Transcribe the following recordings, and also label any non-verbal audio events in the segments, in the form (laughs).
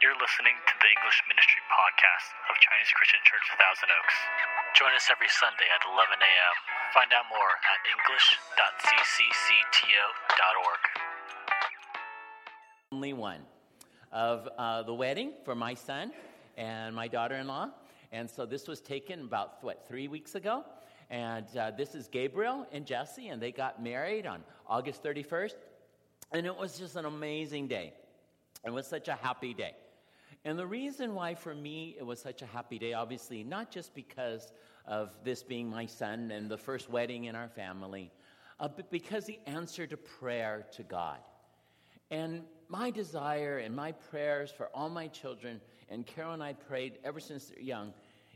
You're listening to the English Ministry Podcast of Chinese Christian Church Thousand Oaks. Join us every Sunday at 11 a.m. Find out more at english.cccto.org. only one of uh, the wedding for my son and my daughter-in-law and so this was taken about what three weeks ago and uh, this is gabriel and jesse and they got married on august 31st and it was just an amazing day it was such a happy day and the reason why for me it was such a happy day obviously not just because of this being my son and the first wedding in our family uh, but because he answered a prayer to god and my desire and my prayers for all my children, and Carol and I prayed ever since they're young,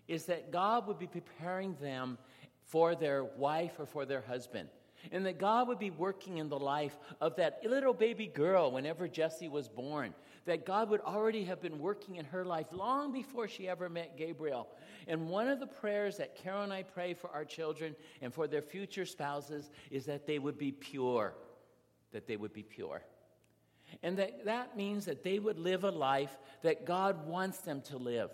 is that God would be preparing them for their wife or for their husband. And that God would be working in the life of that little baby girl whenever Jesse was born. That God would already have been working in her life long before she ever met Gabriel. And one of the prayers that Carol and I pray for our children and for their future spouses is that they would be pure. That they would be pure. And that, that means that they would live a life that God wants them to live.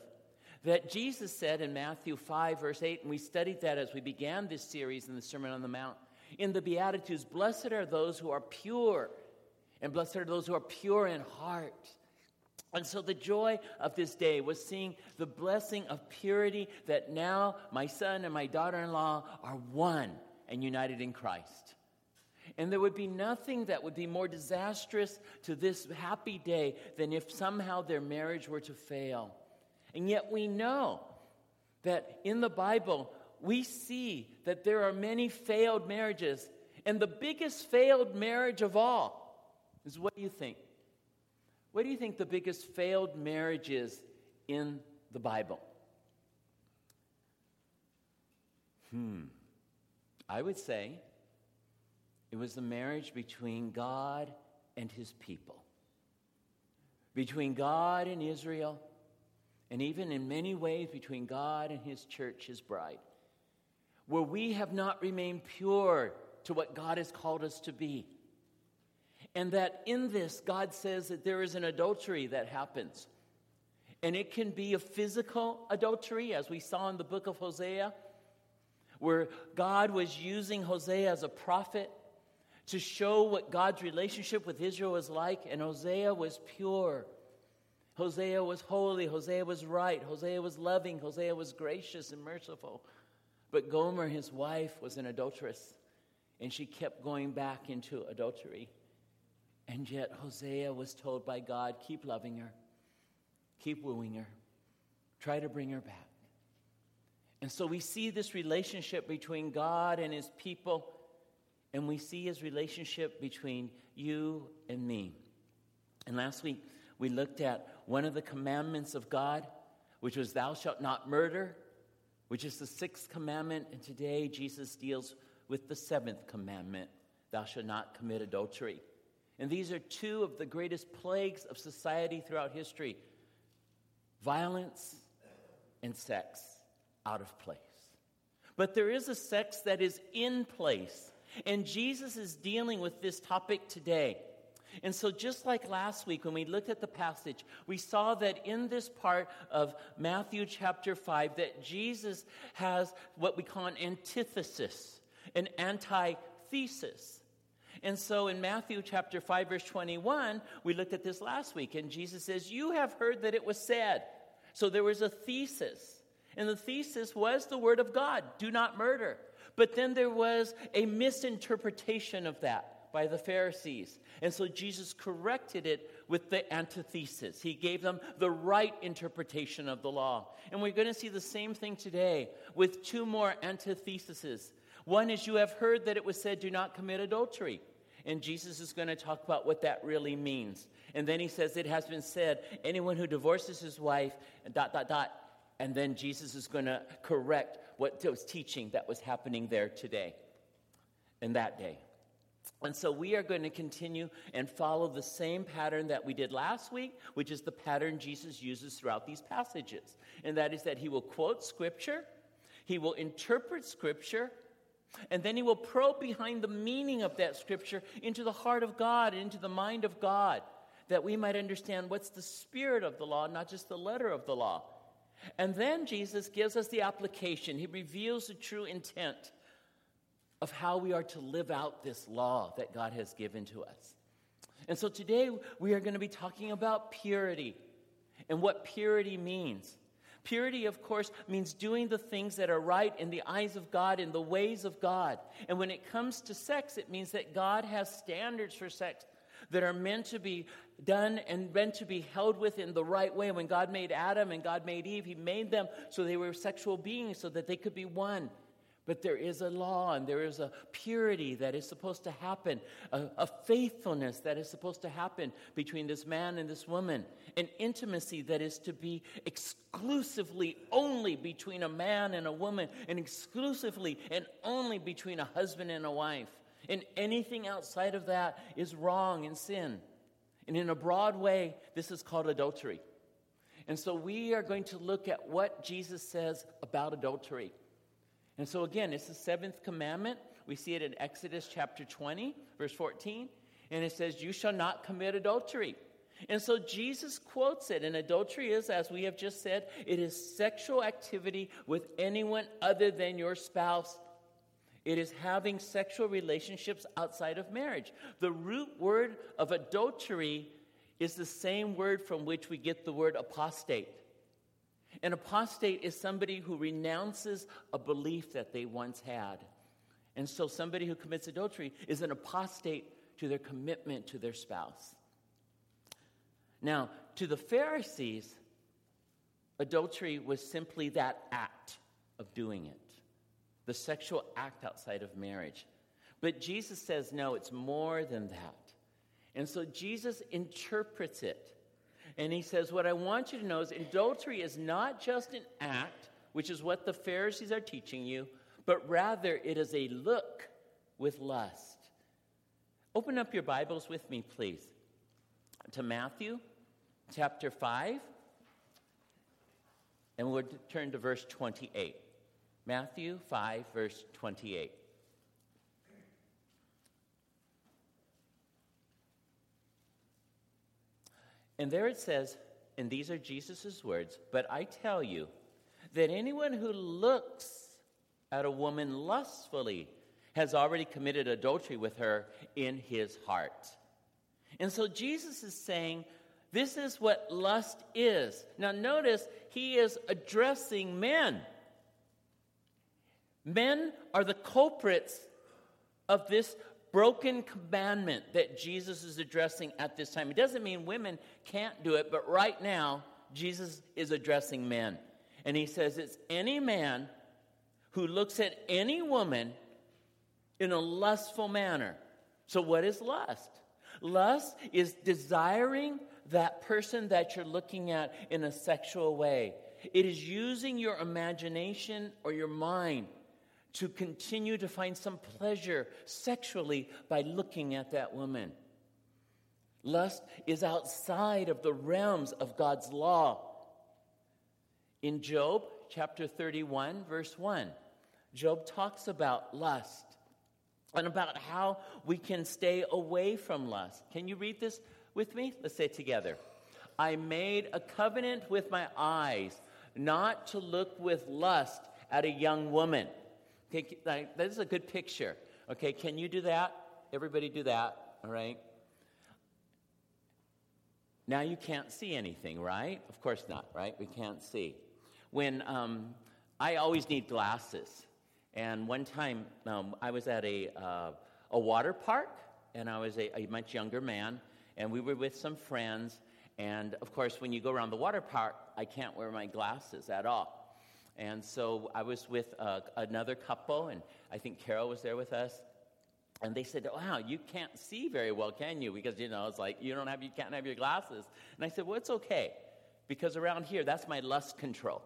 That Jesus said in Matthew 5, verse 8, and we studied that as we began this series in the Sermon on the Mount, in the Beatitudes, blessed are those who are pure, and blessed are those who are pure in heart. And so the joy of this day was seeing the blessing of purity that now my son and my daughter in law are one and united in Christ. And there would be nothing that would be more disastrous to this happy day than if somehow their marriage were to fail. And yet we know that in the Bible, we see that there are many failed marriages. And the biggest failed marriage of all is what do you think? What do you think the biggest failed marriage is in the Bible? Hmm. I would say it was the marriage between God and his people, between God and Israel, and even in many ways between God and his church, his bride, where we have not remained pure to what God has called us to be. And that in this, God says that there is an adultery that happens. And it can be a physical adultery, as we saw in the book of Hosea, where God was using Hosea as a prophet to show what God's relationship with Israel was like, and Hosea was pure. Hosea was holy. Hosea was right. Hosea was loving. Hosea was gracious and merciful. But Gomer, his wife, was an adulteress, and she kept going back into adultery. And yet, Hosea was told by God, keep loving her, keep wooing her, try to bring her back. And so we see this relationship between God and his people, and we see his relationship between you and me. And last week, we looked at one of the commandments of God, which was, Thou shalt not murder, which is the sixth commandment. And today, Jesus deals with the seventh commandment, Thou shalt not commit adultery. And these are two of the greatest plagues of society throughout history violence and sex out of place. But there is a sex that is in place. And Jesus is dealing with this topic today. And so, just like last week when we looked at the passage, we saw that in this part of Matthew chapter 5, that Jesus has what we call an antithesis, an antithesis. And so in Matthew chapter 5, verse 21, we looked at this last week, and Jesus says, You have heard that it was said. So there was a thesis. And the thesis was the word of God do not murder. But then there was a misinterpretation of that by the Pharisees. And so Jesus corrected it with the antithesis. He gave them the right interpretation of the law. And we're going to see the same thing today with two more antitheses. One is you have heard that it was said, do not commit adultery. And Jesus is going to talk about what that really means. And then he says, it has been said, anyone who divorces his wife, dot, dot, dot. And then Jesus is going to correct what was teaching that was happening there today, in that day. And so we are going to continue and follow the same pattern that we did last week, which is the pattern Jesus uses throughout these passages. And that is that he will quote scripture, he will interpret scripture, and then he will probe behind the meaning of that scripture into the heart of God into the mind of God. that we might understand what's the spirit of the law, not just the letter of the law. And then Jesus gives us the application. He reveals the true intent of how we are to live out this law that God has given to us. And so today we are going to be talking about purity and what purity means. Purity, of course, means doing the things that are right in the eyes of God, in the ways of God. And when it comes to sex, it means that God has standards for sex that are meant to be done and meant to be held with in the right way. When God made Adam and God made Eve, He made them so they were sexual beings so that they could be one. But there is a law and there is a purity that is supposed to happen, a, a, faithfulness that is supposed to happen between this man and this woman, an intimacy that is to be exclusively only between a man and a woman, and exclusively and only between a husband and a wife. And anything outside of that is wrong and sin. And in a broad way, this is called adultery. And so we are going to look at what Jesus says about adultery. And so, again, it's the seventh commandment. We see it in Exodus chapter 20, verse 14. And it says, You shall not commit adultery. And so Jesus quotes it. And adultery is, as we have just said, it is sexual activity with anyone other than your spouse. It is having sexual relationships outside of marriage. The root word of adultery is the same word from which we get the word apostate. An apostate is somebody who renounces a belief that they once had. And so somebody who commits adultery is an apostate to their commitment to their spouse. Now, to the Pharisees, adultery was simply that act of doing it, the sexual act outside of marriage. But Jesus says, no, it's more than that. And so Jesus interprets it and he says, What I want you to know is adultery is not just an act, which is what the Pharisees are teaching you, but rather it is a look with lust. Open up your Bibles with me, please, to Matthew chapter 5, and we'll turn to verse 28. Matthew 5, verse 28. And there it says, and these are Jesus' words, but I tell you that anyone who looks at a woman lustfully has already committed adultery with her in his heart. And so Jesus is saying, this is what lust is. Now, notice he is addressing men. Men are the culprits of this broken commandment that Jesus is addressing at this time. It doesn't mean women can't do it, but right now, Jesus is addressing men. And he says it's any man who looks at any woman in a lustful manner. So, what is lust? Lust is desiring that person that you're looking at in a sexual way. It is using your imagination or your mind to continue to find some pleasure sexually by looking at that woman. Lust is outside of the realms of God's law. In Job chapter 31, verse 1, Job talks about lust and about how we can stay away from lust. Can you read this with me? Let's say it together. I made a covenant with my eyes not to look with lust at a young woman. Okay, that is a good picture. Okay, can you do that? Everybody do that, all right? Now you can't see anything, right? Of course not, right? We can't see. When um, I always need glasses, and one time um, I was at a, uh, a water park, and I was a, a much younger man, and we were with some friends, and of course, when you go around the water park, I can't wear my glasses at all. And so I was with uh, another couple, and I think Carol was there with us. And they said, "Wow, you can't see very well, can you? Because you know, it's like you don't have, you can't have your glasses." And I said, "Well, it's okay, because around here, that's my lust control,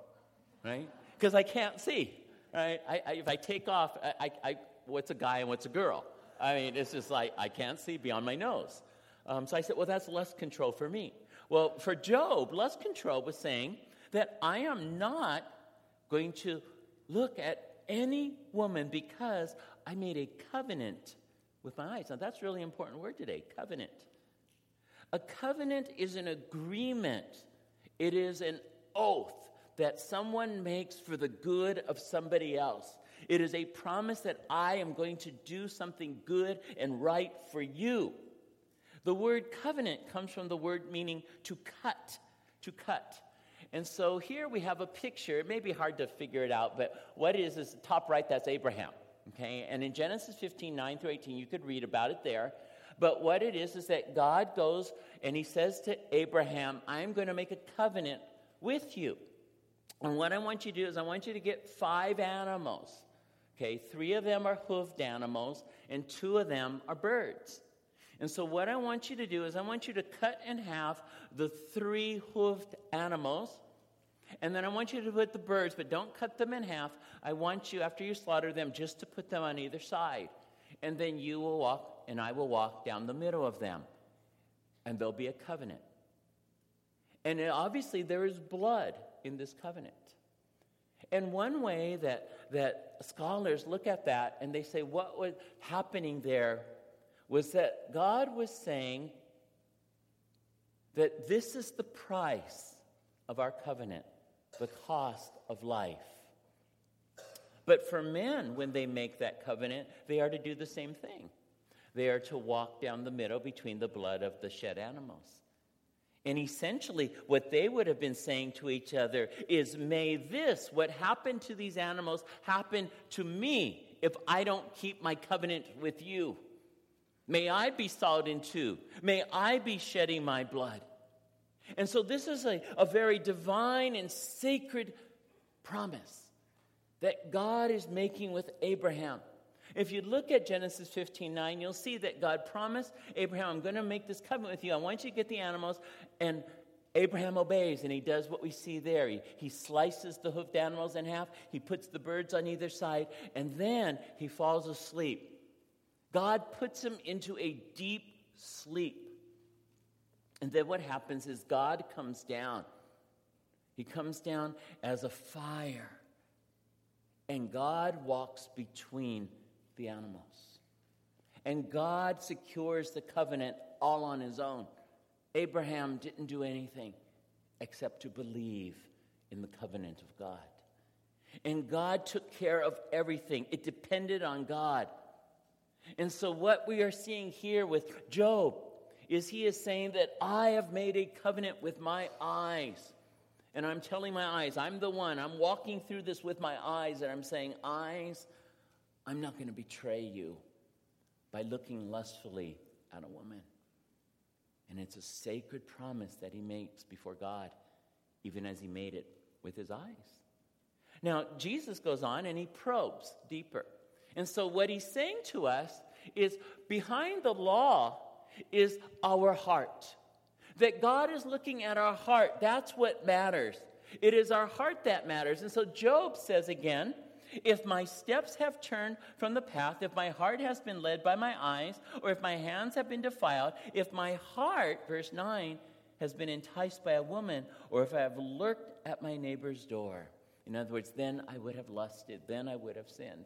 right? Because I can't see, right? I, I, if I take off, I, I, what's a guy and what's a girl? I mean, it's just like I can't see beyond my nose. Um, so I said, well, that's lust control for me. Well, for Job, lust control was saying that I am not going to look at any woman because I made a covenant with my eyes. Now, that's really important word today covenant. A covenant is an agreement, it is an oath that someone makes for the good of somebody else. It is a promise that I am going to do something good and right for you. The word covenant comes from the word meaning to cut, to cut. And so here we have a picture. It may be hard to figure it out, but what it is is top right, that's Abraham. Okay, and in Genesis 15, 9 through 18, you could read about it there. But what it is is that God goes and he says to Abraham, I'm going to make a covenant with you. And what I want you to do is I want you to get five animals. Okay, three of them are hoofed animals, and two of them are birds. And so, what I want you to do is I want you to cut in half the three hoofed animals, and then I want you to put the birds, but don't cut them in half. I want you, after you slaughter them, just to put them on either side. And then you will walk, and I will walk down the middle of them. And there'll be a covenant. And obviously, there is blood in this covenant. And one way that, that scholars look at that and they say what was happening there was that God was saying that this is the price of our covenant the cost of life. But for men, when they make that covenant, they are to do the same thing. They are to walk down the middle between the blood of the shed animals. And essentially, what they would have been saying to each other is, May this, what happened to these animals, happen to me if I don't keep my covenant with you. May I be sawed in two. May I be shedding my blood. And so, this is a, a very divine and sacred promise that God is making with Abraham. If you look at Genesis 15 9, you'll see that God promised Abraham, I'm going to make this covenant with you. I want you to get the animals. And Abraham obeys and he does what we see there. He, he slices the hoofed animals in half, he puts the birds on either side, and then he falls asleep. God puts him into a deep sleep. And then what happens is God comes down. He comes down as a fire. And God walks between the animals. And God secures the covenant all on his own. Abraham didn't do anything except to believe in the covenant of God. And God took care of everything, it depended on God. And so, what we are seeing here with Job is he is saying that I have made a covenant with my eyes. And I'm telling my eyes, I'm the one, I'm walking through this with my eyes, and I'm saying, Eyes, I'm not going to betray you by looking lustfully at a woman. And it's a sacred promise that he makes before God, even as he made it with his eyes. Now, Jesus goes on and he probes deeper. And so, what he's saying to us is behind the law is our heart. That God is looking at our heart. That's what matters. It is our heart that matters. And so Job says again, if my steps have turned from the path, if my heart has been led by my eyes, or if my hands have been defiled, if my heart, verse 9, has been enticed by a woman, or if I have lurked at my neighbor's door. In other words, then I would have lusted, then I would have sinned.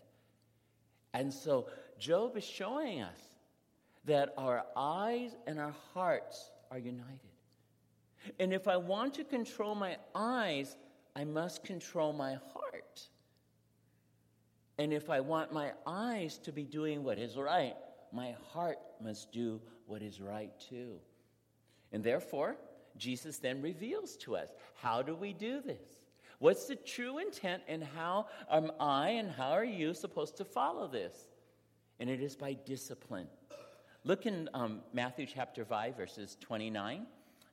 And so Job is showing us that our eyes and our hearts are united. And if I want to control my eyes, I must control my heart. And if I want my eyes to be doing what is right, my heart must do what is right too. And therefore, Jesus then reveals to us how do we do this? What's the true intent, and how am I and how are you supposed to follow this? And it is by discipline. Look in um, Matthew chapter 5, verses 29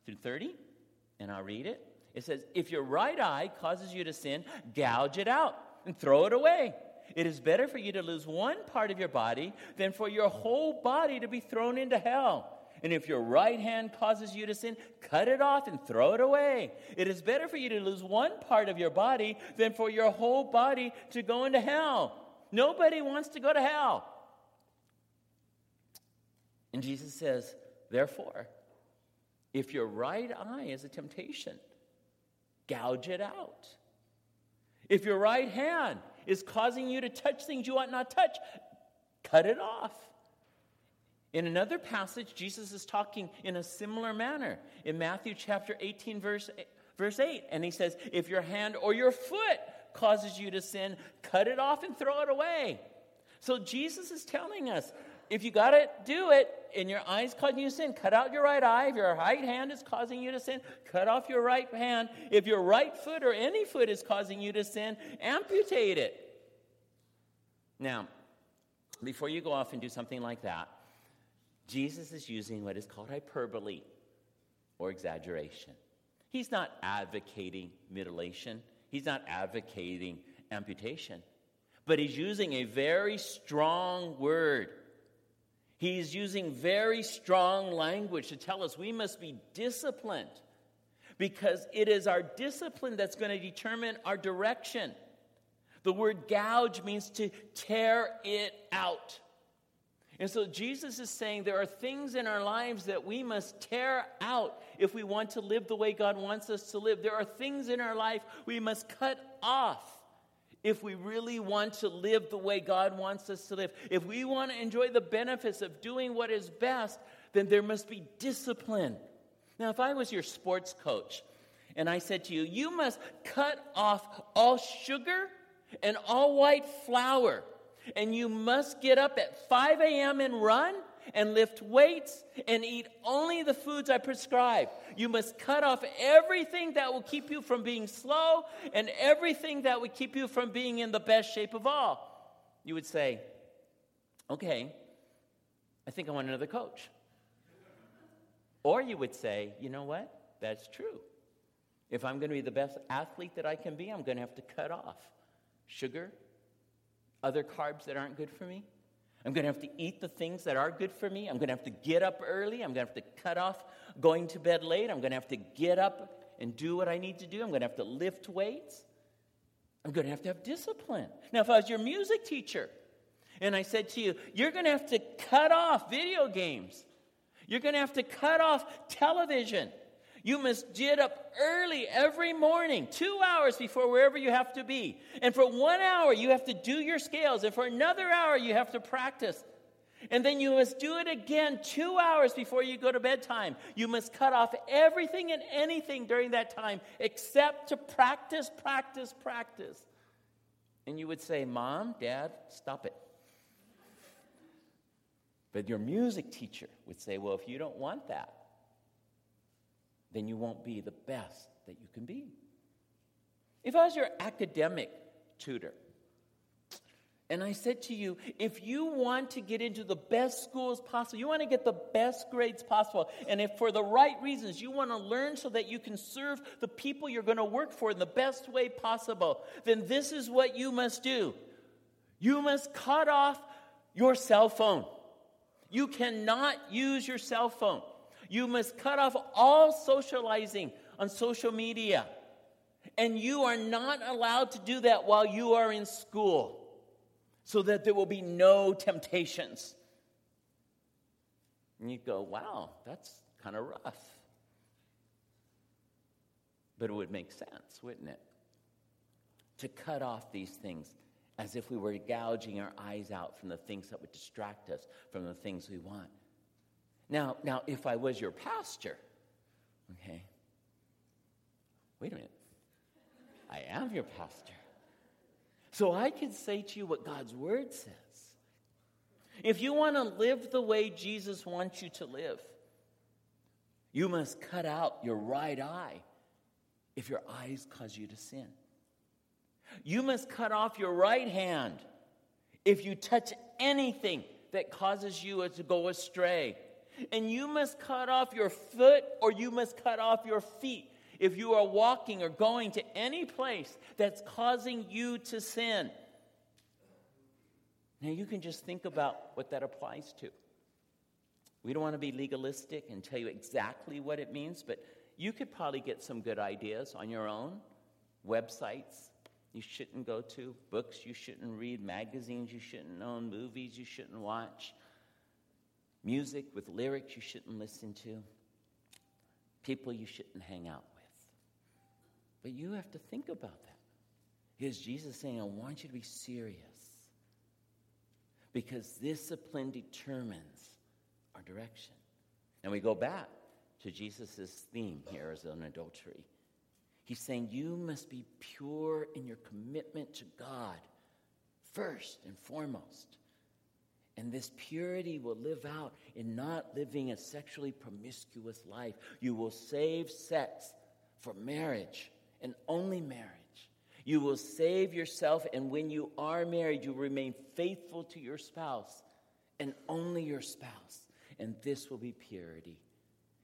through 30, and I'll read it. It says, If your right eye causes you to sin, gouge it out and throw it away. It is better for you to lose one part of your body than for your whole body to be thrown into hell. And if your right hand causes you to sin, cut it off and throw it away. It is better for you to lose one part of your body than for your whole body to go into hell. Nobody wants to go to hell. And Jesus says, therefore, if your right eye is a temptation, gouge it out. If your right hand is causing you to touch things you ought not touch, cut it off. In another passage, Jesus is talking in a similar manner in Matthew chapter 18, verse, verse 8. And he says, If your hand or your foot causes you to sin, cut it off and throw it away. So Jesus is telling us if you got to do it and your eye's causing you sin, cut out your right eye. If your right hand is causing you to sin, cut off your right hand. If your right foot or any foot is causing you to sin, amputate it. Now, before you go off and do something like that, Jesus is using what is called hyperbole or exaggeration. He's not advocating mutilation, he's not advocating amputation, but he's using a very strong word. He's using very strong language to tell us we must be disciplined because it is our discipline that's going to determine our direction. The word gouge means to tear it out. And so Jesus is saying there are things in our lives that we must tear out if we want to live the way God wants us to live. There are things in our life we must cut off if we really want to live the way God wants us to live. If we want to enjoy the benefits of doing what is best, then there must be discipline. Now, if I was your sports coach and I said to you, you must cut off all sugar and all white flour and you must get up at 5 a.m. and run and lift weights and eat only the foods I prescribe. You must cut off everything that will keep you from being slow and everything that would keep you from being in the best shape of all. You would say, okay, I think I want another coach. Or you would say, you know what? That's true. If I'm going to be the best athlete that I can be, I'm going to have to cut off sugar, other carbs that aren't good for me. I'm going to have to eat the things that are good for me. I'm going to have to get up early. I'm going to have to cut off going to bed late. I'm going to have to get up and do what I need to do. I'm going to have to lift weights. I'm going to have to have discipline. Now, if I was your music teacher and I said to you, you're going to have to cut off video games, you're going to have to cut off television, you must get up early every morning, two hours before wherever you have to be. And for one hour, you have to do your scales. And for another hour, you have to practice. And then you must do it again two hours before you go to bedtime. You must cut off everything and anything during that time except to practice, practice, practice. And you would say, Mom, Dad, stop it. But your music teacher would say, Well, if you don't want that, then you won't be the best that you can be. If I was your academic tutor, and I said to you, if you want to get into the best schools possible, you want to get the best grades possible, and if for the right reasons you want to learn so that you can serve the people you're going to work for in the best way possible, then this is what you must do. You must cut off your cell phone. You cannot use your cell phone. You must cut off all socializing on social media. And you are not allowed to do that while you are in school so that there will be no temptations. And you go, wow, that's kind of rough. But it would make sense, wouldn't it? To cut off these things as if we were gouging our eyes out from the things that would distract us from the things we want. Now, now, if I was your pastor, okay, wait a minute. I am your pastor. So I could say to you what God's word says. If you want to live the way Jesus wants you to live, you must cut out your right eye if your eyes cause you to sin. You must cut off your right hand if you touch anything that causes you to go astray and you must cut off your foot or you must cut off your feet if you are walking or going to any place that's causing you to sin. Now, you can just think about what that applies to. We don't want to be legalistic and tell you exactly what it means, but you could probably get some good ideas on your own. Websites you shouldn't go to, books you shouldn't read, magazines you shouldn't own, movies you shouldn't watch music with lyrics you shouldn't listen to, people you shouldn't hang out with. But you have to think about that. Here's Jesus saying, I want you to be serious. Because discipline determines our direction. And we go back to Jesus' theme here as an adultery. He's saying you must be pure in your commitment to God first and foremost. And this purity will live out in not living a sexually promiscuous life. You will save sex for marriage and only marriage. You will save yourself, and when you are married, you remain faithful to your spouse and only your spouse. And this will be purity.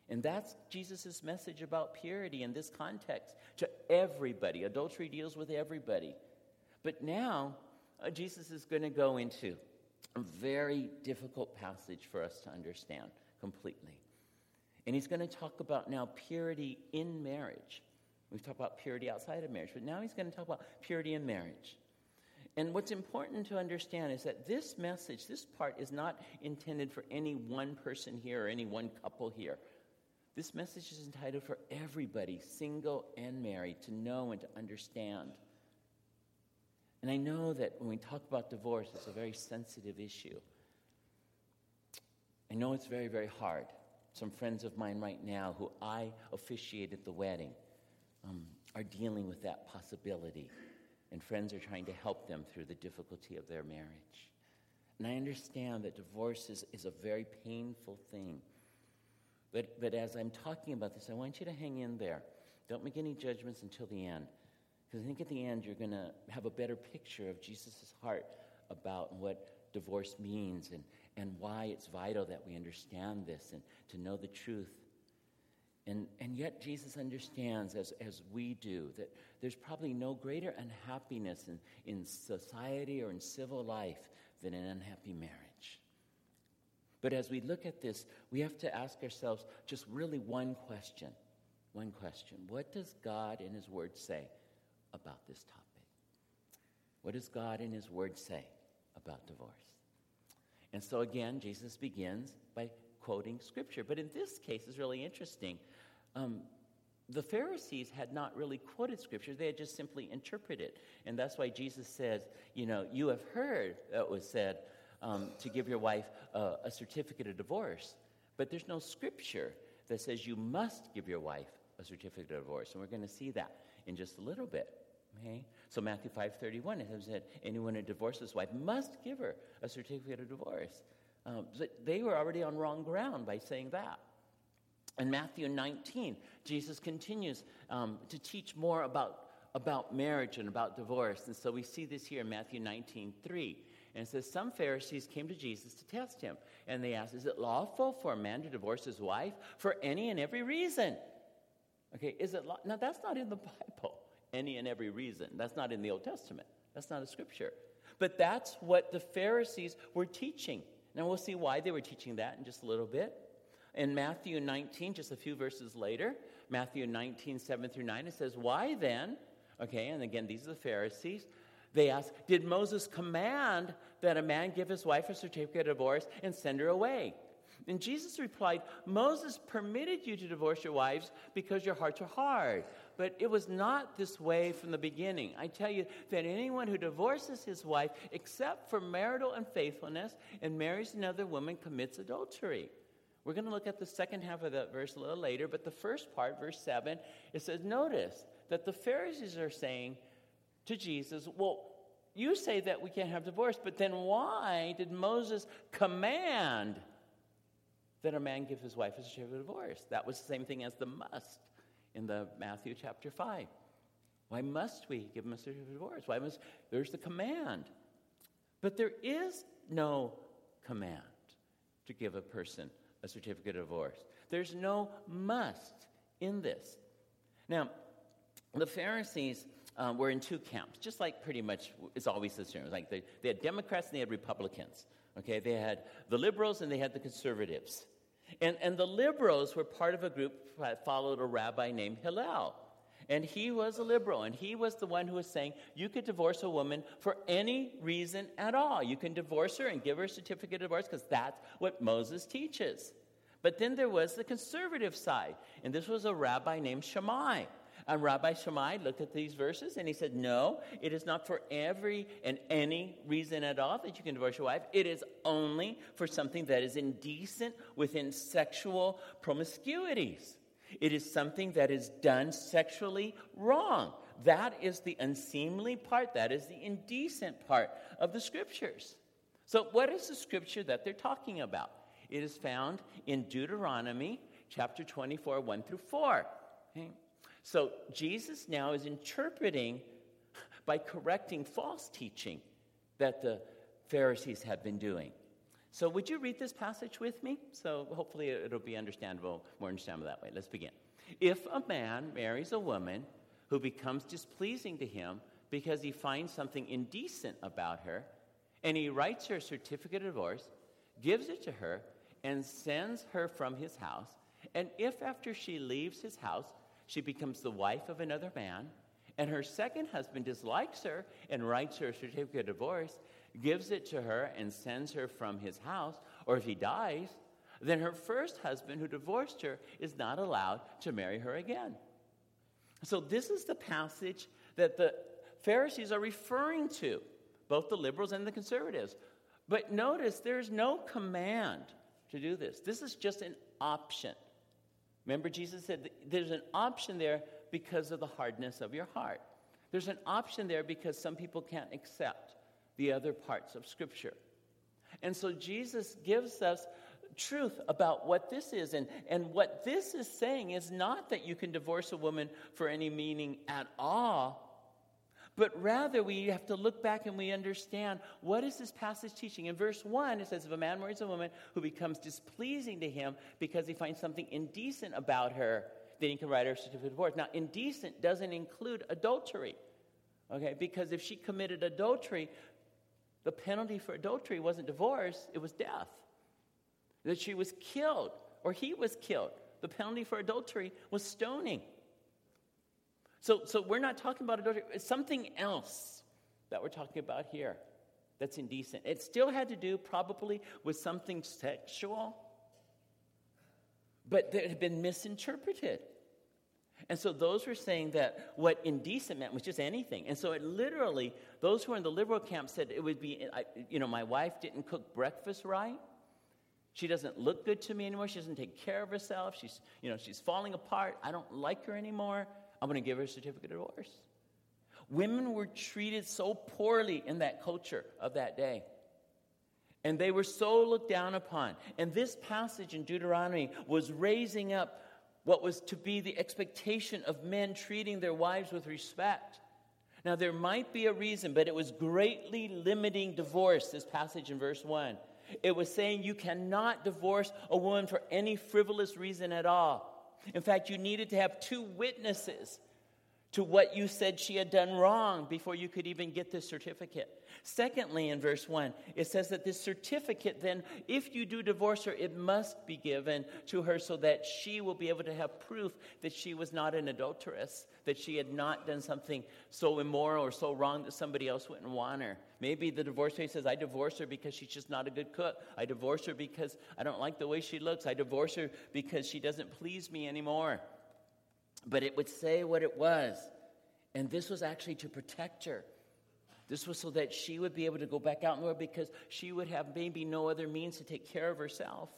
And that's Jesus' message about purity in this context to everybody. Adultery deals with everybody. But now, uh, Jesus is going to go into a very difficult passage for us to understand completely. And he's going to talk about now purity in marriage. We've talked about purity outside of marriage, but now he's going to talk about purity in marriage. And what's important to understand is that this message, this part, is not intended for any one person here or any one couple here. This message is entitled for everybody, single and married, to know and to understand. And I know that when we talk about divorce, it's a very sensitive issue. I know it's very, very hard. Some friends of mine right now who I officiated the wedding um, are dealing with that possibility. And friends are trying to help them through the difficulty of their marriage. And I understand that divorce is, is a very painful thing. But, but as I'm talking about this, I want you to hang in there. Don't make any judgments until the end. Because I think at the end, you're going to have a better picture of Jesus' heart about what divorce means and, and why it's vital that we understand this and to know the truth. And, and yet, Jesus understands, as, as we do, that there's probably no greater unhappiness in, in society or in civil life than an unhappy marriage. But as we look at this, we have to ask ourselves just really one question. One question. What does God in His Word say about this topic. What does God in His Word say about divorce? And so again, Jesus begins by quoting Scripture. But in this case, it's really interesting. Um, the Pharisees had not really quoted Scripture, they had just simply interpreted. And that's why Jesus says, You know, you have heard that was said um, to give your wife uh, a certificate of divorce, but there's no Scripture that says you must give your wife a certificate of divorce. And we're going to see that in just a little bit. Okay? So Matthew 5.31, it says anyone who divorces his wife must give her a certificate of divorce. Um, they were already on wrong ground by saying that. In Matthew 19, Jesus continues um, to teach more about, about marriage and about divorce. And so we see this here in Matthew 19, 3. And it says, Some Pharisees came to Jesus to test him. And they asked, Is it lawful for a man to divorce his wife for any and every reason? Okay, is it law? Now, that's not in the (laughs) Bible any and every reason. That's not in the Old Testament. That's not a scripture. But that's what the Pharisees were teaching. Now we'll see why they were teaching that in just a little bit. In Matthew 19, just a few verses later, Matthew 19, 7 through 9, it says, Why then? Okay, and again, these are the Pharisees. They ask, Did Moses command that a man give his wife a certificate of divorce and send her away? And Jesus replied, Moses permitted you to divorce your wives because your hearts are hard. But it was not this way from the beginning. I tell you that anyone who divorces his wife, except for marital unfaithfulness, and marries another woman, commits adultery. We're going to look at the second half of that verse a little later, but the first part, verse 7, it says, Notice that the Pharisees are saying to Jesus, Well, you say that we can't have divorce, but then why did Moses command that a man give his wife a certificate of divorce? That was the same thing as the must in the Matthew chapter 5. Why must we give him a certificate of divorce? Why must there's the command. But there is no command to give a person a certificate of divorce. There's no must in this. Now, the Pharisees um, were in two camps, just like pretty much it's always the same. Like they, they had Democrats and they had Republicans. Okay, they had the liberals and they had the conservatives. And, and the liberals were part of a group that followed a rabbi named Hillel. And he was a liberal, and he was the one who was saying you could divorce a woman for any reason at all. You can divorce her and give her a certificate of divorce because that's what Moses teaches. But then there was the conservative side, and this was a rabbi named Shammai. And Rabbi Shammai looked at these verses and he said, No, it is not for every and any reason at all that you can divorce your wife. It is only for something that is indecent within sexual promiscuities. It is something that is done sexually wrong. That is the unseemly part, that is the indecent part of the scriptures. So, what is the scripture that they're talking about? It is found in Deuteronomy chapter 24, 1 through 4. Okay? So, Jesus now is interpreting by correcting false teaching that the Pharisees have been doing. So, would you read this passage with me? So, hopefully, it'll be understandable, more understandable that way. Let's begin. If a man marries a woman who becomes displeasing to him because he finds something indecent about her, and he writes her a certificate of divorce, gives it to her, and sends her from his house, and if after she leaves his house, she becomes the wife of another man, and her second husband dislikes her and writes her a certificate of divorce, gives it to her and sends her from his house, or if he dies, then her first husband who divorced her is not allowed to marry her again. So, this is the passage that the Pharisees are referring to, both the liberals and the conservatives. But notice there's no command to do this, this is just an option. Remember, Jesus said there's an option there because of the hardness of your heart. There's an option there because some people can't accept the other parts of Scripture. And so Jesus gives us truth about what this is. And, and what this is saying is not that you can divorce a woman for any meaning at all, but rather we have to look back and we understand what is this passage teaching. In verse 1, it says, If a man marries a woman who becomes displeasing to him because he finds something indecent about her, then he can write her a certificate of divorce. Now, indecent doesn't include adultery. Okay, because if she committed adultery, the penalty for adultery wasn't divorce, it was death. That she was killed or he was killed. The penalty for adultery was stoning. So, so we're not talking about adultery, it's something else that we're talking about here that's indecent. It still had to do probably with something sexual, but that had been misinterpreted. And so those were saying that what indecent meant was just anything. And so it literally, those who were in the liberal camp said it would be, you know, my wife didn't cook breakfast right. She doesn't look good to me anymore. She doesn't take care of herself. She's, you know, she's falling apart. I don't like her anymore. I'm going to give her a certificate of divorce. Women were treated so poorly in that culture of that day. And they were so looked down upon. And this passage in Deuteronomy was raising up what was to be the expectation of men treating their wives with respect. Now, there might be a reason, but it was greatly limiting divorce, this passage in verse 1. It was saying you cannot divorce a woman for any frivolous reason at all. In fact, you needed to have two witnesses to what you said she had done wrong before you could even get this certificate. Secondly, in verse 1, it says that this certificate, then, if you do divorce her, it must be given to her so that she will be able to have proof that she was not an adulteress, that she had not done something so immoral or so wrong that somebody else wouldn't want her. Maybe the divorcee says, I divorce her because she's just not a good cook. I divorce her because I don't like the way she looks. I divorce her because she doesn't please me anymore but it would say what it was. And this was actually to protect her. This was so that she would be able to go back out in the world because she would have maybe no other means to take care of herself.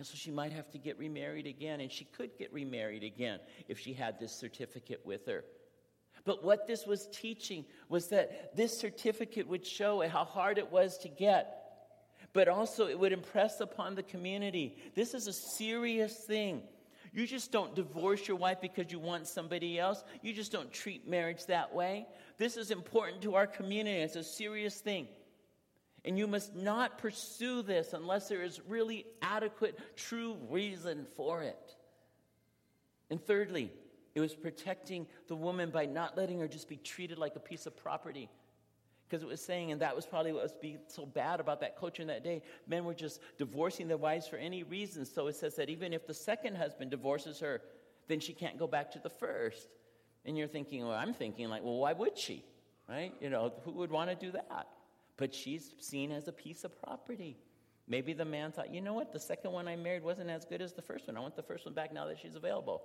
And so she might have to get remarried again, and she could get remarried again if she had this certificate with her. But what this was teaching was that this certificate would show how hard it was to get, but also it would impress upon the community this is a serious thing. You just don't divorce your wife because you want somebody else. You just don't treat marriage that way. This is important to our community. It's a serious thing. And you must not pursue this unless there is really adequate, true reason for it. And thirdly, it was protecting the woman by not letting her just be treated like a piece of property because it was saying, and that was probably what was being so bad about that culture in that day. Men were just divorcing their wives for any reason. So it says that even if the second husband divorces her, then she can't go back to the first. And you're thinking, well, I'm thinking, like, well, why would she? Right? You know, who would want to do that? But she's seen as a piece of property. Maybe the man thought, you know what, the second one I married wasn't as good as the first one. I want the first one back now that she's available.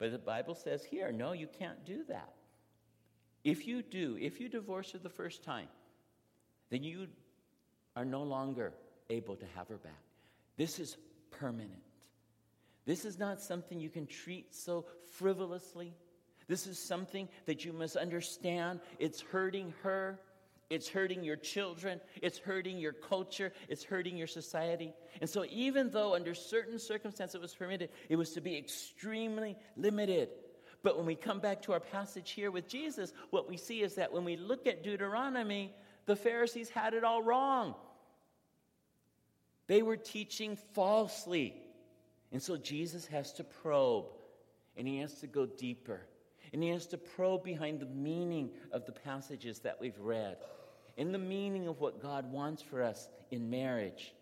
But the Bible says here, no, you can't do that. If you do, if you divorce her the first time, then you are no longer able to have her back. This is permanent. This is not something you can treat so frivolously. This is something that you must understand. It's hurting her. It's hurting your children. It's hurting your culture. It's hurting your society. And so, even though under certain circumstances it was permitted, it was to be extremely limited. But when we come back to our passage here with Jesus, what we see is that when we look at Deuteronomy, the Pharisees had it all wrong. They were teaching falsely. And so Jesus has to probe and he has to go deeper. And he has to probe behind the meaning of the passages that we've read and the meaning of what God wants for us in marriage.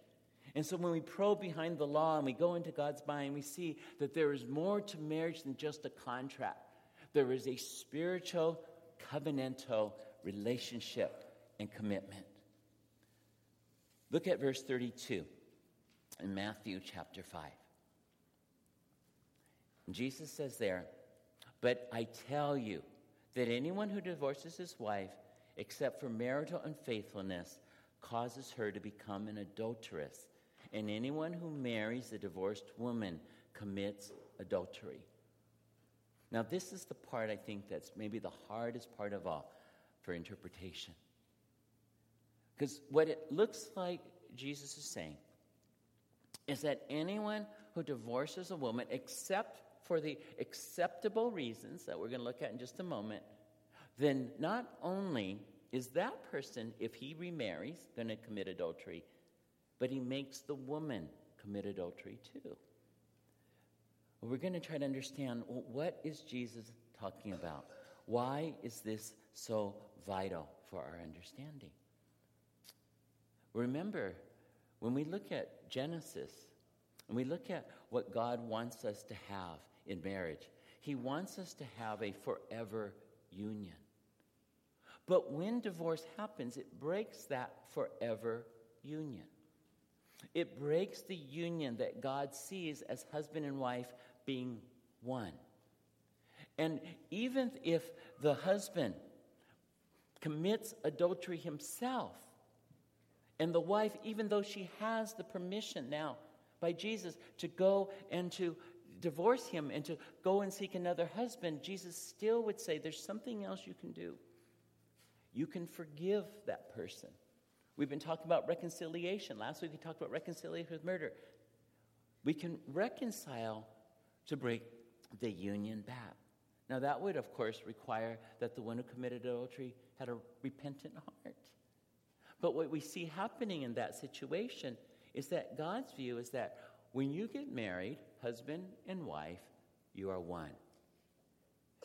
And so when we probe behind the law and we go into God's mind, we see that there is more to marriage than just a contract. There is a spiritual, covenantal relationship and commitment. Look at verse 32 in Matthew chapter 5. Jesus says there, But I tell you that anyone who divorces his wife, except for marital unfaithfulness, causes her to become an adulteress. And anyone who marries a divorced woman commits adultery. Now, this is the part I think that's maybe the hardest part of all for interpretation. Because what it looks like Jesus is saying is that anyone who divorces a woman, except for the acceptable reasons that we're going to look at in just a moment, then not only is that person, if he remarries, going to commit adultery, but he makes the woman commit adultery too. We're going to try to understand well, what is Jesus talking about? Why is this so vital for our understanding? Remember, when we look at Genesis and we look at what God wants us to have in marriage, He wants us to have a forever union. But when divorce happens, it breaks that forever union. It breaks the union that God sees as husband and wife being one. And even if the husband commits adultery himself, and the wife, even though she has the permission now by Jesus to go and to divorce him and to go and seek another husband, Jesus still would say, There's something else you can do. You can forgive that person. We've been talking about reconciliation. Last week we talked about reconciliation with murder. We can reconcile to break the union back. Now, that would, of course, require that the one who committed adultery had a repentant heart. But what we see happening in that situation is that God's view is that when you get married, husband and wife, you are one.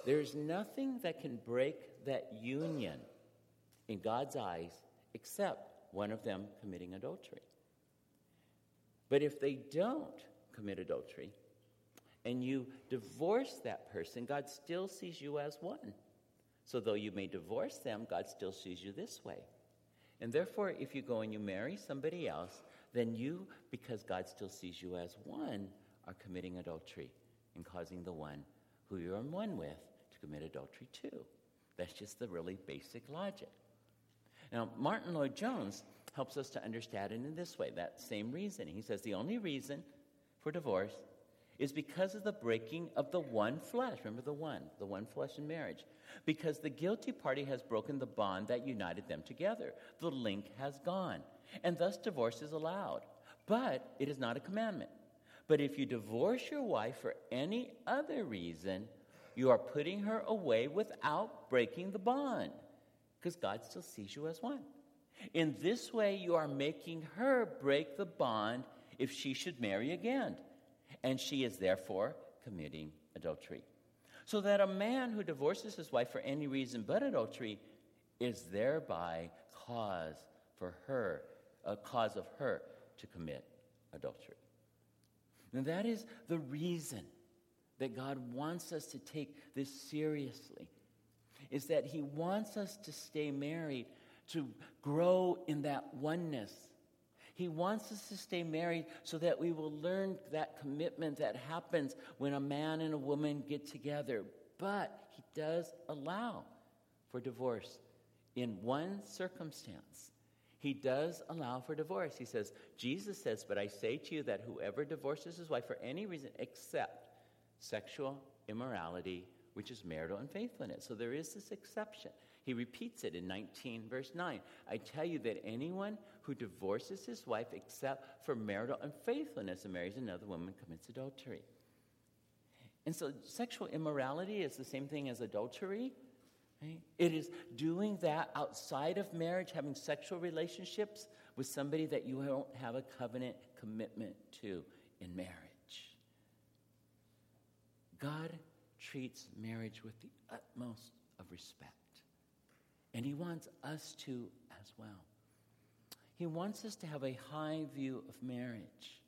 There's nothing that can break that union in God's eyes except one of them committing adultery. But if they don't commit adultery and you divorce that person, God still sees you as one. So though you may divorce them, God still sees you this way. And therefore, if you go and you marry somebody else, then you, because God still sees you as one, are committing adultery and causing the one who you're in one with to commit adultery too. That's just the really basic logic. Now, Martyn Lloyd-Jones helps us to understand it in this way that same reasoning. He says the only reason for divorce is because of the breaking of the one flesh. Remember the one, the one flesh in marriage. Because the guilty party has broken the bond that united them together. The link has gone. And thus divorce is allowed. But it is not a commandment. But if you divorce your wife for any other reason, you are putting her away without breaking the bond. Because God still sees you as one. In this way, you are making her break the bond if she should marry again and she is therefore committing adultery. So that a man who divorces his wife for any reason but adultery is thereby cause for her, a cause of her to commit adultery. And that is the reason that God wants us to take this seriously. Is that He wants us to stay married, to grow in that oneness He wants us to stay married so that we will learn that commitment that happens when a man and a woman get together. But He does allow for divorce in one circumstance. He does allow for divorce. He says, Jesus says, But I say to you that whoever divorces his wife for any reason except sexual immorality, which is marital unfaithfulness. So there is this exception. He repeats it in 19, verse 9. I tell you that anyone who divorces his wife except for marital unfaithfulness and marries another woman commits adultery. And so sexual immorality is the same thing as adultery. Right? It is doing that outside of marriage, having sexual relationships with somebody that you don't have a covenant commitment to in marriage. God treats marriage with the utmost of respect. And He wants us to as well. He wants us to have a high view of marriage.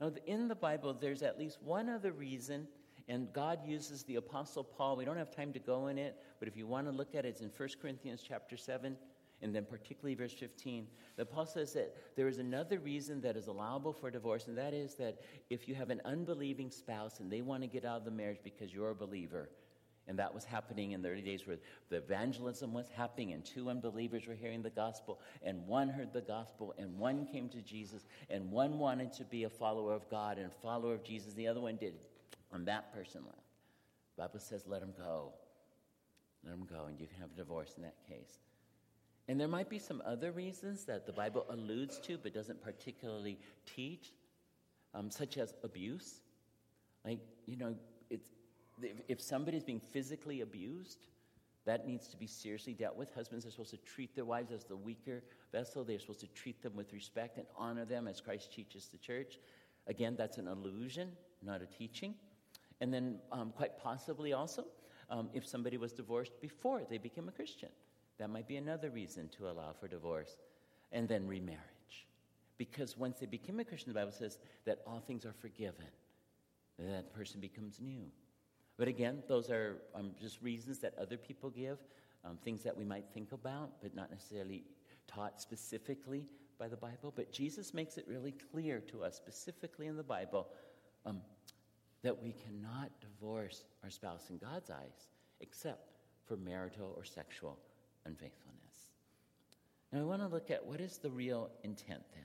Now, in the Bible, there's at least one other reason, and God uses the Apostle Paul. We don't have time to go in it, but if you want to look at it, it's in 1 Corinthians chapter 7, and then particularly verse 15. The Apostle says that there is another reason that is allowable for divorce, and that is that if you have an unbelieving spouse and they want to get out of the marriage because you're a believer, and that was happening in the early days where the evangelism was happening, and two unbelievers were hearing the gospel, and one heard the gospel, and one came to Jesus, and one wanted to be a follower of God and a follower of Jesus. The other one did, and that person left. The Bible says, let him go. Let him go, and you can have a divorce in that case. And there might be some other reasons that the Bible alludes to but doesn't particularly teach, um, such as abuse. Like, you know, it's, if somebody's being physically abused, that needs to be seriously dealt with. Husbands are supposed to treat their wives as the weaker vessel. They're supposed to treat them with respect and honor them as Christ teaches the church. Again, that's an allusion, not a teaching. And then, um, quite possibly also, um, if somebody was divorced before they became a Christian. That might be another reason to allow for divorce. And then remarriage. Because once they became a Christian, the Bible says that all things are forgiven, that person becomes new. But again, those are um, just reasons that other people give, um, things that we might think about, but not necessarily taught specifically by the Bible. But Jesus makes it really clear to us, specifically in the Bible, um, that we cannot divorce our spouse in God's eyes except for marital or sexual unfaithfulness. Now, I want to look at what is the real intent then?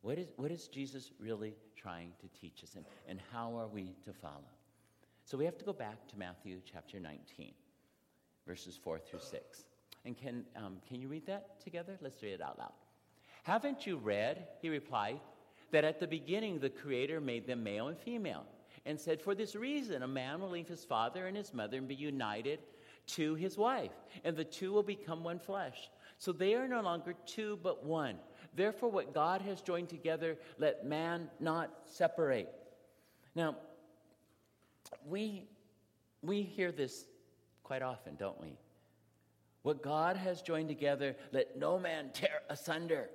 What is, what is Jesus really trying to teach us, and, and how are we to follow? So we have to go back to Matthew chapter 19, verses 4 through 6. And can, um, can you read that together? Let's read it out loud. Haven't you read, he replied, that at the beginning the Creator made them male and female, and said, For this reason, a man will leave his father and his mother and be united to his wife, and the two will become one flesh. So they are no longer two, but one. Therefore, what God has joined together, let man not separate. Now, we, we hear this quite often, don't we? What God has joined together, let no man tear asunder.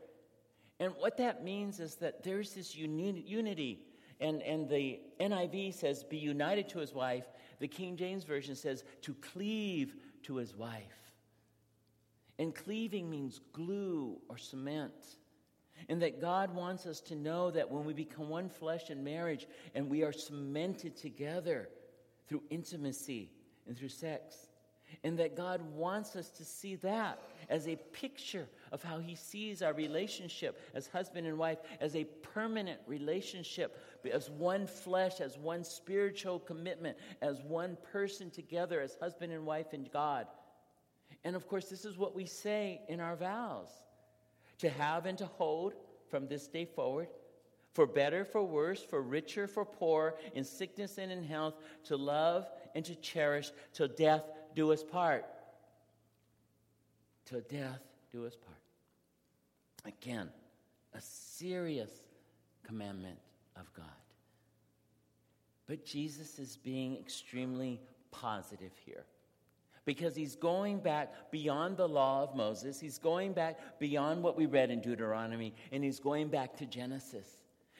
And what that means is that there's this uni- unity. And, and the NIV says, be united to his wife, the King James Version says to cleave to his wife. And cleaving means glue or cement. And that God wants us to know that when we become one flesh in marriage and we are cemented together through intimacy and through sex, and that God wants us to see that as a picture of how He sees our relationship as husband and wife as a permanent relationship, as one flesh, as one spiritual commitment, as one person together as husband and wife in God. And of course, this is what we say in our vows to have and to hold from this day forward for better, for worse, for richer, for poor, in sickness and in health, to love and to cherish till death do us part. Till death do us part. Again, a serious commandment of God. But Jesus is being extremely positive here because he's going back beyond the law of Moses. He's going back beyond what we read in Deuteronomy, and he's going back to Genesis.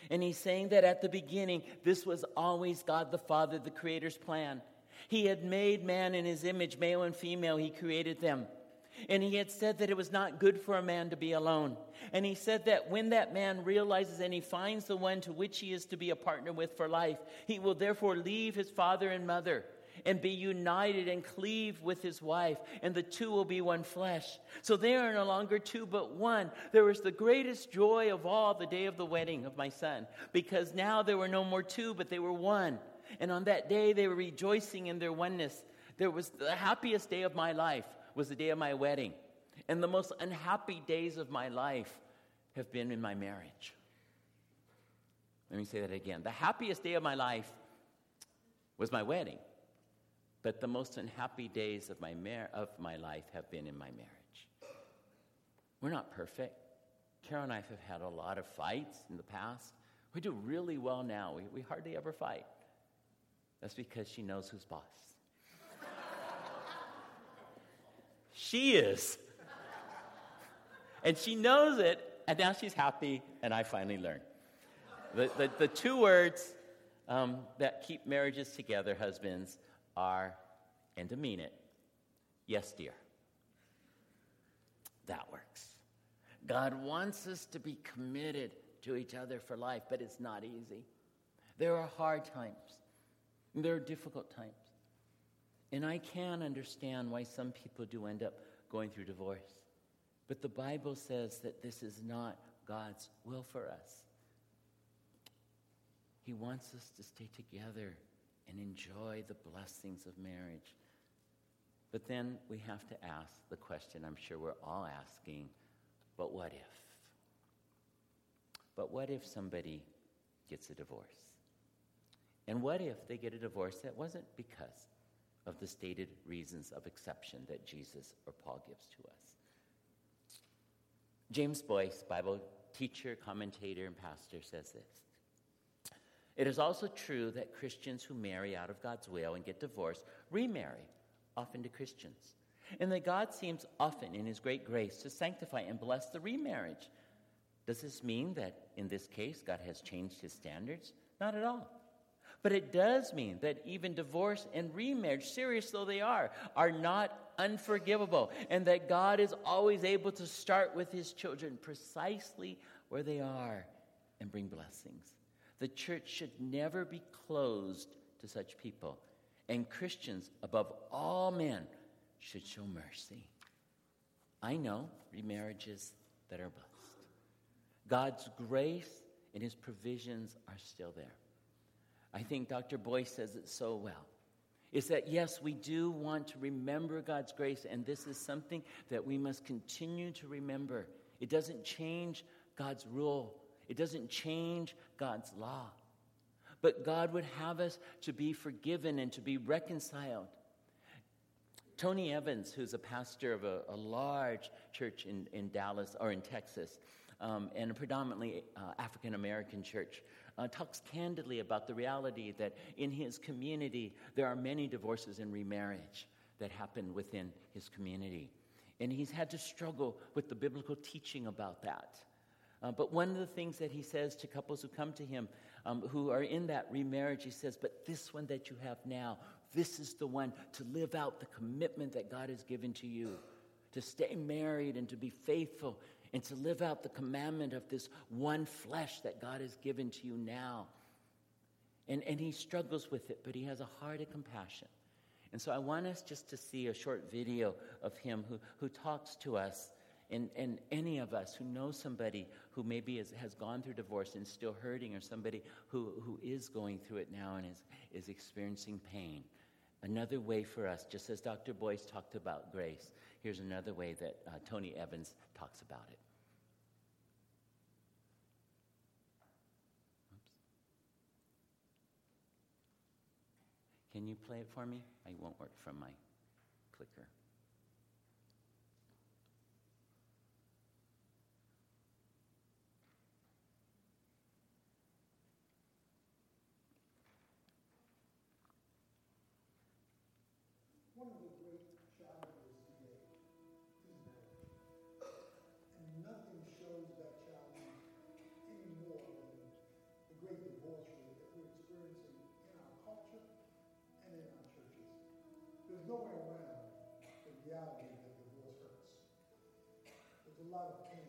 And he's saying that at the beginning, this was always God the Father, the Creator's plan. He had made man in his image, male and female, he created them. And he had said that it was not good for a man to be alone. And he said that when that man realizes and he finds the one to which he is to be a partner with for life, he will therefore leave his father and mother and be united and cleave with his wife, and the two will be one flesh. So they are no longer two, but one. There was the greatest joy of all the day of the wedding of my son, because now there were no more two, but they were one. And on that day they were rejoicing in their oneness. There was the happiest day of my life was the day of my wedding. And the most unhappy days of my life have been in my marriage. Let me say that again. The happiest day of my life was my wedding. But the most unhappy days of my, mar- of my life have been in my marriage. We're not perfect. Carol and I have had a lot of fights in the past. We do really well now. We, we hardly ever fight. That's because she knows who's boss. She is. And she knows it, and now she's happy, and I finally learned. The, the, the two words um, that keep marriages together, husbands, are, and to mean it, yes, dear. That works. God wants us to be committed to each other for life, but it's not easy. There are hard times, there are difficult times. And I can understand why some people do end up going through divorce. But the Bible says that this is not God's will for us. He wants us to stay together and enjoy the blessings of marriage. But then we have to ask the question I'm sure we're all asking but what if? But what if somebody gets a divorce? And what if they get a divorce that wasn't because of the stated reasons of exception that Jesus or Paul gives to us? James Boice, Bible teacher, commentator, and pastor, says this it is also true that Christians who marry out of God's will and get divorced remarry, often to Christians. And that God seems often, in His great grace, to sanctify and bless the remarriage. Does this mean that in this case God has changed His standards? Not at all. But it does mean that even divorce and remarriage, serious though they are, are not unforgivable, and that God is always able to start with His children precisely where they are and bring blessings. The church should never be closed to such people. And Christians, above all men, should show mercy. I know remarriages that are blessed. God's grace and his provisions are still there. I think Dr. Boice says it so well. Is that yes, we do want to remember God's grace, and this is something that we must continue to remember. It doesn't change God's rule it doesn't change God's law. But God would have us to be forgiven and to be reconciled. Tony Evans, who's a pastor of a, a large church in, in Dallas or in Texas, um, and a predominantly uh, African American church, uh, talks candidly about the reality that in his community there are many divorces and remarriage that happen within his community. And he's had to struggle with the biblical teaching about that. Uh, but one of the things that he says to couples who come to him um, who are in that remarriage, he says, But this one that you have now, this is the one to live out the commitment that God has given to you, to stay married and to be faithful and to live out the commandment of this one flesh that God has given to you now. And, and he struggles with it, but he has a heart of compassion. And so I want us just to see a short video of him who, who talks to us and, and any of us who know somebody who maybe is, has gone through divorce and is still hurting, or somebody who, who is going through it now and is, is experiencing pain. Another way for us, just as Dr. Boice talked about grace, here's another way that uh, Tony Evans talks about it. Oops. Can you play it for me? I won't work from my clicker. There's a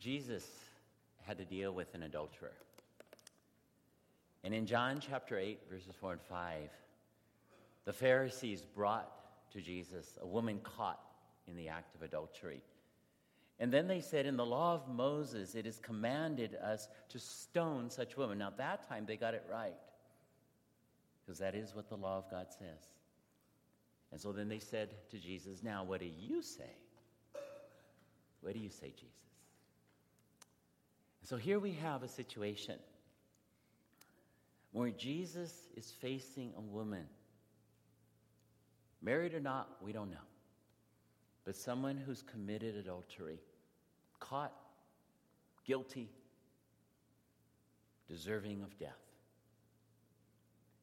Jesus had to deal with an adulterer. And in John chapter 8, verses 4 and 5, the Pharisees brought to Jesus a woman caught in the act of adultery. And then they said, In the law of Moses, it is commanded us to stone such women. Now, that time they got it right, because that is what the law of God says. And so then they said to Jesus, Now, what do you say? What do you say, Jesus? So here we have a situation where Jesus is facing a woman. Married or not, we don't know. But someone who's committed adultery, caught, guilty, deserving of death.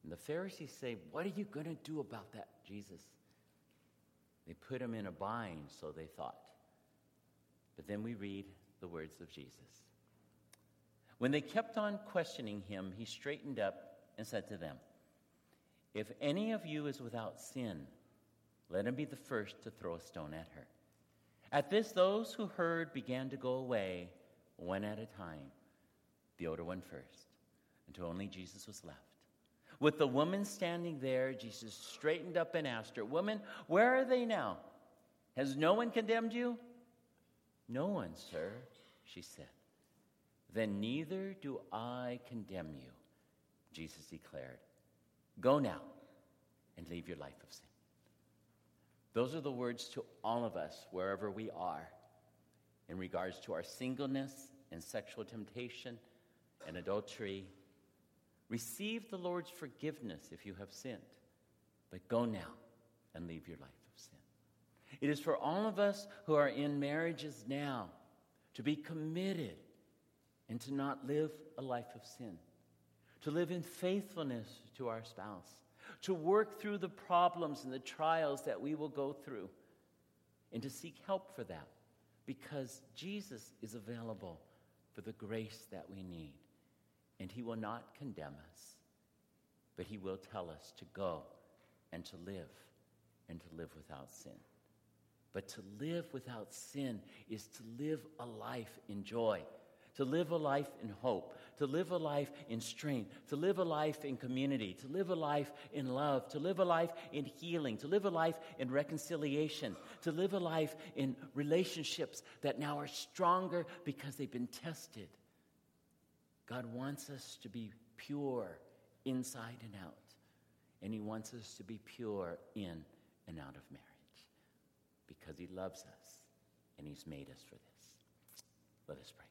And the Pharisees say, What are you going to do about that, Jesus? They put him in a bind, so they thought. But then we read the words of Jesus. When they kept on questioning him, he straightened up and said to them, If any of you is without sin, let him be the first to throw a stone at her. At this, those who heard began to go away, one at a time, the older one first, until only Jesus was left. With the woman standing there, Jesus straightened up and asked her, Woman, where are they now? Has no one condemned you? No one, sir, she said. Then neither do I condemn you, Jesus declared. Go now and leave your life of sin. Those are the words to all of us, wherever we are, in regards to our singleness and sexual temptation and adultery. Receive the Lord's forgiveness if you have sinned, but go now and leave your life of sin. It is for all of us who are in marriages now to be committed and to not live a life of sin, to live in faithfulness to our spouse, to work through the problems and the trials that we will go through, and to seek help for that because Jesus is available for the grace that we need. And He will not condemn us, but He will tell us to go and to live and to live without sin. But to live without sin is to live a life in joy to live a life in hope, to live a life in strength, to live a life in community, to live a life in love, to live a life in healing, to live a life in reconciliation, to live a life in relationships that now are stronger because they've been tested. God wants us to be pure inside and out, and He wants us to be pure in and out of marriage because He loves us and He's made us for this. Let us pray.